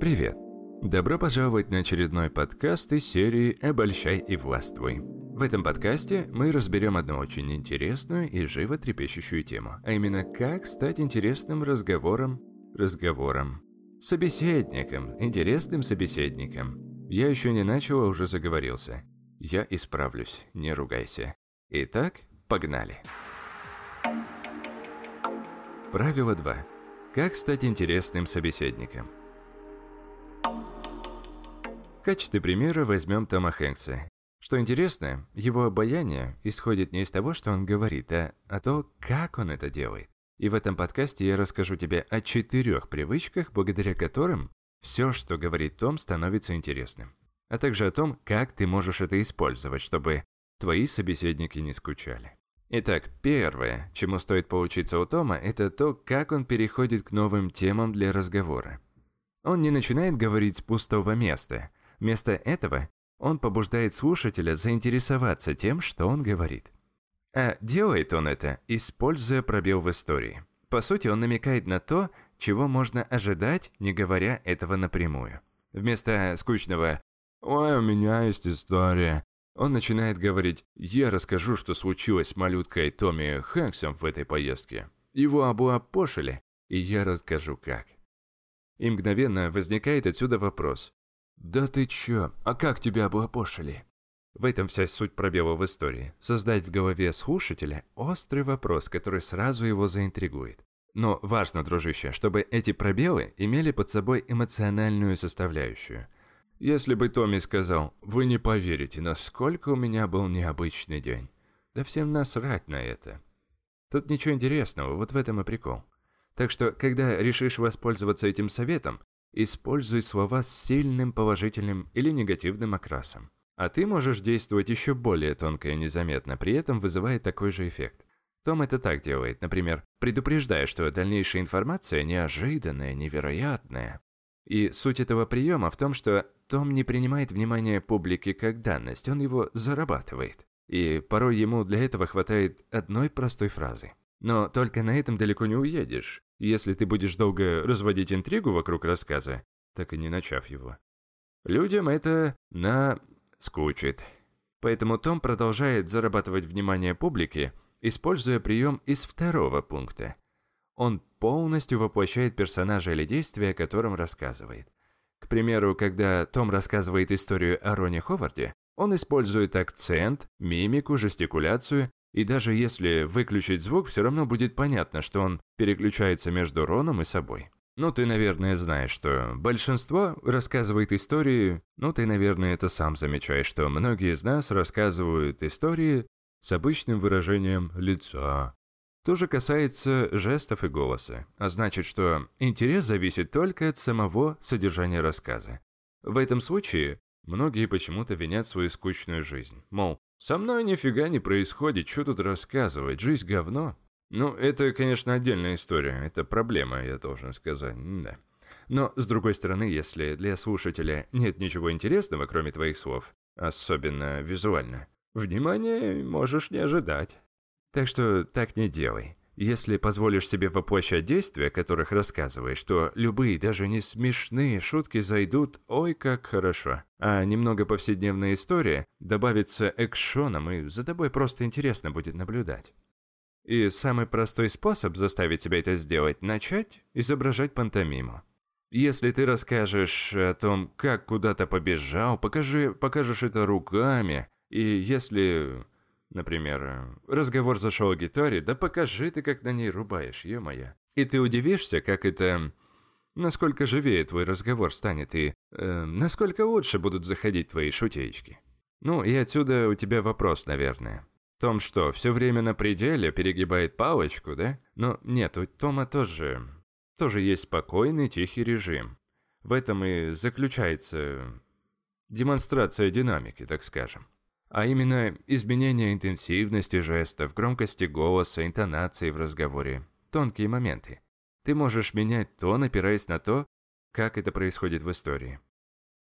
Привет! Добро пожаловать на очередной подкаст из серии «Обольщай и властвуй». В этом подкасте мы разберем одну очень интересную и животрепещущую тему, а именно как стать интересным разговором, разговором, собеседником, интересным собеседником. Я еще не начал, а уже заговорился. Я исправлюсь, не ругайся. Итак, погнали. Правило 2. Как стать интересным собеседником? В качестве примера возьмем Тома Хэнкса. Что интересно, его обаяние исходит не из того, что он говорит, а о том, как он это делает. И в этом подкасте я расскажу тебе о четырех привычках, благодаря которым все, что говорит Том, становится интересным. А также о том, как ты можешь это использовать, чтобы твои собеседники не скучали. Итак, первое, чему стоит поучиться у Тома, это то, как он переходит к новым темам для разговора. Он не начинает говорить с пустого места – Вместо этого он побуждает слушателя заинтересоваться тем, что он говорит. А делает он это, используя пробел в истории. По сути, он намекает на то, чего можно ожидать, не говоря этого напрямую. Вместо скучного «Ой, у меня есть история», он начинает говорить «Я расскажу, что случилось с малюткой Томми Хэнксом в этой поездке. Его облапошили, и я расскажу как». И мгновенно возникает отсюда вопрос «Да ты чё? А как тебя облапошили?» В этом вся суть пробела в истории. Создать в голове слушателя острый вопрос, который сразу его заинтригует. Но важно, дружище, чтобы эти пробелы имели под собой эмоциональную составляющую. Если бы Томми сказал «Вы не поверите, насколько у меня был необычный день», да всем насрать на это. Тут ничего интересного, вот в этом и прикол. Так что, когда решишь воспользоваться этим советом, Используй слова с сильным положительным или негативным окрасом. А ты можешь действовать еще более тонко и незаметно, при этом вызывая такой же эффект. Том это так делает, например, предупреждая, что дальнейшая информация неожиданная, невероятная. И суть этого приема в том, что Том не принимает внимание публики как данность, он его зарабатывает. И порой ему для этого хватает одной простой фразы. Но только на этом далеко не уедешь, если ты будешь долго разводить интригу вокруг рассказа, так и не начав его. Людям это на скучит. Поэтому Том продолжает зарабатывать внимание публики, используя прием из второго пункта. Он полностью воплощает персонажа или действие, о котором рассказывает. К примеру, когда Том рассказывает историю о Роне Ховарде, он использует акцент, мимику, жестикуляцию и даже если выключить звук, все равно будет понятно, что он переключается между Роном и собой. Ну, ты, наверное, знаешь, что большинство рассказывает истории, ну, ты, наверное, это сам замечаешь, что многие из нас рассказывают истории с обычным выражением лица. То же касается жестов и голоса, а значит, что интерес зависит только от самого содержания рассказа. В этом случае многие почему-то винят свою скучную жизнь. Мол, со мной нифига не происходит, что тут рассказывать, жизнь говно. Ну, это, конечно, отдельная история, это проблема, я должен сказать, да. Но, с другой стороны, если для слушателя нет ничего интересного, кроме твоих слов, особенно визуально, внимания можешь не ожидать. Так что так не делай. Если позволишь себе воплощать действия, о которых рассказываешь, то любые, даже не смешные шутки зайдут ой как хорошо. А немного повседневная история добавится экшоном, и за тобой просто интересно будет наблюдать. И самый простой способ заставить себя это сделать – начать изображать пантомиму. Если ты расскажешь о том, как куда-то побежал, покажи, покажешь это руками, и если Например, разговор зашел о гитаре, да покажи ты, как на ней рубаешь, ё-моё. И ты удивишься, как это... Насколько живее твой разговор станет и... Э, насколько лучше будут заходить твои шутеечки. Ну и отсюда у тебя вопрос, наверное. Том что, все время на пределе перегибает палочку, да? Но нет, у Тома тоже... Тоже есть спокойный, тихий режим. В этом и заключается демонстрация динамики, так скажем а именно изменение интенсивности жестов, громкости голоса, интонации в разговоре, тонкие моменты. Ты можешь менять тон, опираясь на то, как это происходит в истории.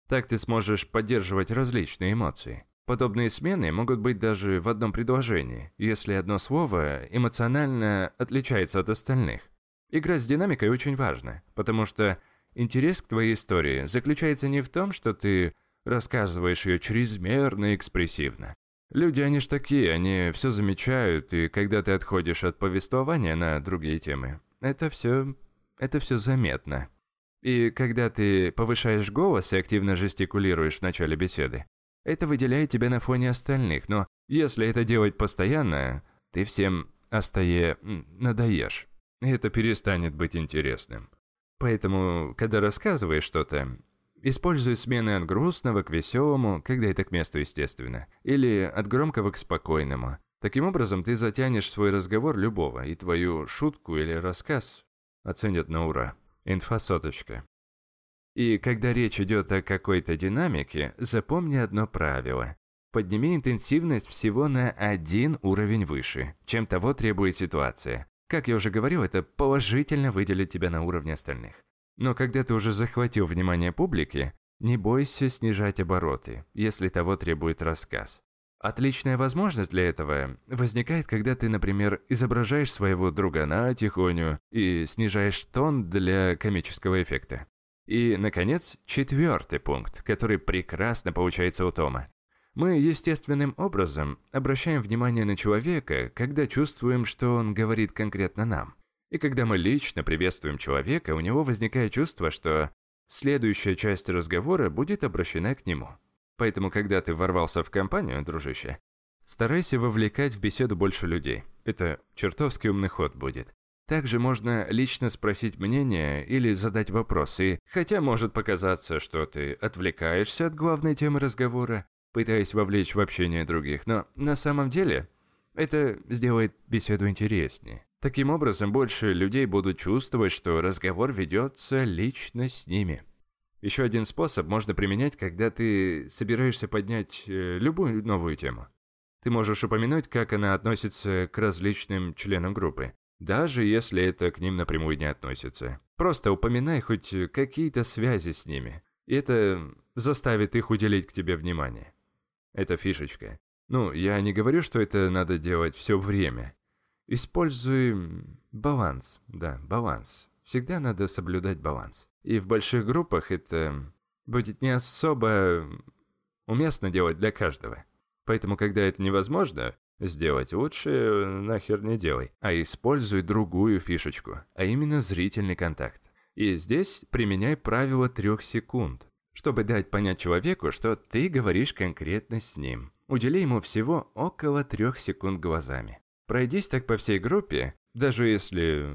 Так ты сможешь поддерживать различные эмоции. Подобные смены могут быть даже в одном предложении, если одно слово эмоционально отличается от остальных. Игра с динамикой очень важна, потому что интерес к твоей истории заключается не в том, что ты рассказываешь ее чрезмерно экспрессивно. Люди, они ж такие, они все замечают, и когда ты отходишь от повествования на другие темы, это все, это все заметно. И когда ты повышаешь голос и активно жестикулируешь в начале беседы, это выделяет тебя на фоне остальных, но если это делать постоянно, ты всем остае надоешь. Это перестанет быть интересным. Поэтому, когда рассказываешь что-то, используй смены от грустного к веселому, когда это к месту естественно, или от громкого к спокойному. Таким образом, ты затянешь свой разговор любого, и твою шутку или рассказ оценят на ура. Инфосоточка. И когда речь идет о какой-то динамике, запомни одно правило. Подними интенсивность всего на один уровень выше, чем того требует ситуация. Как я уже говорил, это положительно выделит тебя на уровне остальных. Но когда ты уже захватил внимание публики, не бойся снижать обороты, если того требует рассказ. Отличная возможность для этого возникает, когда ты, например, изображаешь своего друга на тихоню и снижаешь тон для комического эффекта. И, наконец, четвертый пункт, который прекрасно получается у Тома. Мы естественным образом обращаем внимание на человека, когда чувствуем, что он говорит конкретно нам. И когда мы лично приветствуем человека, у него возникает чувство, что следующая часть разговора будет обращена к нему. Поэтому, когда ты ворвался в компанию, дружище, старайся вовлекать в беседу больше людей. Это чертовски умный ход будет. Также можно лично спросить мнение или задать вопросы, хотя может показаться, что ты отвлекаешься от главной темы разговора, пытаясь вовлечь в общение других, но на самом деле это сделает беседу интереснее. Таким образом, больше людей будут чувствовать, что разговор ведется лично с ними. Еще один способ можно применять, когда ты собираешься поднять э, любую новую тему. Ты можешь упомянуть, как она относится к различным членам группы. Даже если это к ним напрямую не относится. Просто упоминай хоть какие-то связи с ними. И это заставит их уделить к тебе внимание. Это фишечка. Ну, я не говорю, что это надо делать все время. Используй баланс. Да, баланс. Всегда надо соблюдать баланс. И в больших группах это будет не особо уместно делать для каждого. Поэтому, когда это невозможно, Сделать лучше нахер не делай, а используй другую фишечку, а именно зрительный контакт. И здесь применяй правило трех секунд, чтобы дать понять человеку, что ты говоришь конкретно с ним. Удели ему всего около трех секунд глазами. Пройдись так по всей группе, даже если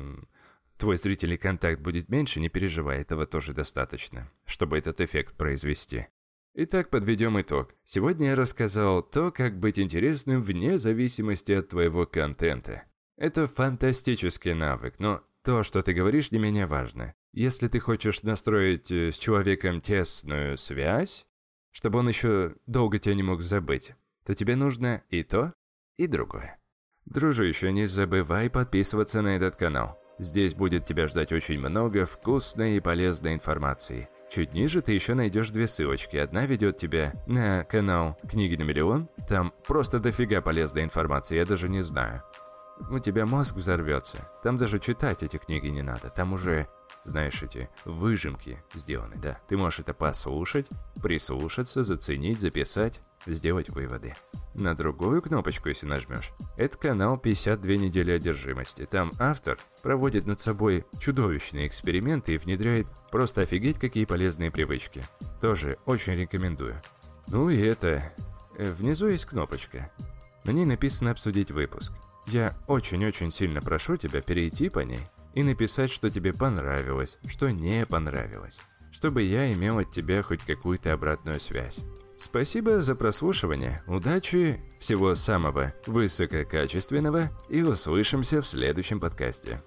твой зрительный контакт будет меньше, не переживай, этого тоже достаточно, чтобы этот эффект произвести. Итак, подведем итог. Сегодня я рассказал то, как быть интересным вне зависимости от твоего контента. Это фантастический навык, но то, что ты говоришь, не менее важно. Если ты хочешь настроить э, с человеком тесную связь, чтобы он еще долго тебя не мог забыть, то тебе нужно и то, и другое. Дружище, не забывай подписываться на этот канал. Здесь будет тебя ждать очень много вкусной и полезной информации. Чуть ниже ты еще найдешь две ссылочки. Одна ведет тебя на канал «Книги на миллион». Там просто дофига полезной информации, я даже не знаю. У тебя мозг взорвется. Там даже читать эти книги не надо. Там уже, знаешь, эти выжимки сделаны, да. Ты можешь это послушать, прислушаться, заценить, записать, сделать выводы. На другую кнопочку, если нажмешь, это канал 52 недели одержимости. Там автор проводит над собой чудовищные эксперименты и внедряет просто офигеть какие полезные привычки. Тоже очень рекомендую. Ну и это... Э, внизу есть кнопочка. На ней написано «Обсудить выпуск». Я очень-очень сильно прошу тебя перейти по ней и написать, что тебе понравилось, что не понравилось, чтобы я имел от тебя хоть какую-то обратную связь. Спасибо за прослушивание, удачи, всего самого высококачественного и услышимся в следующем подкасте.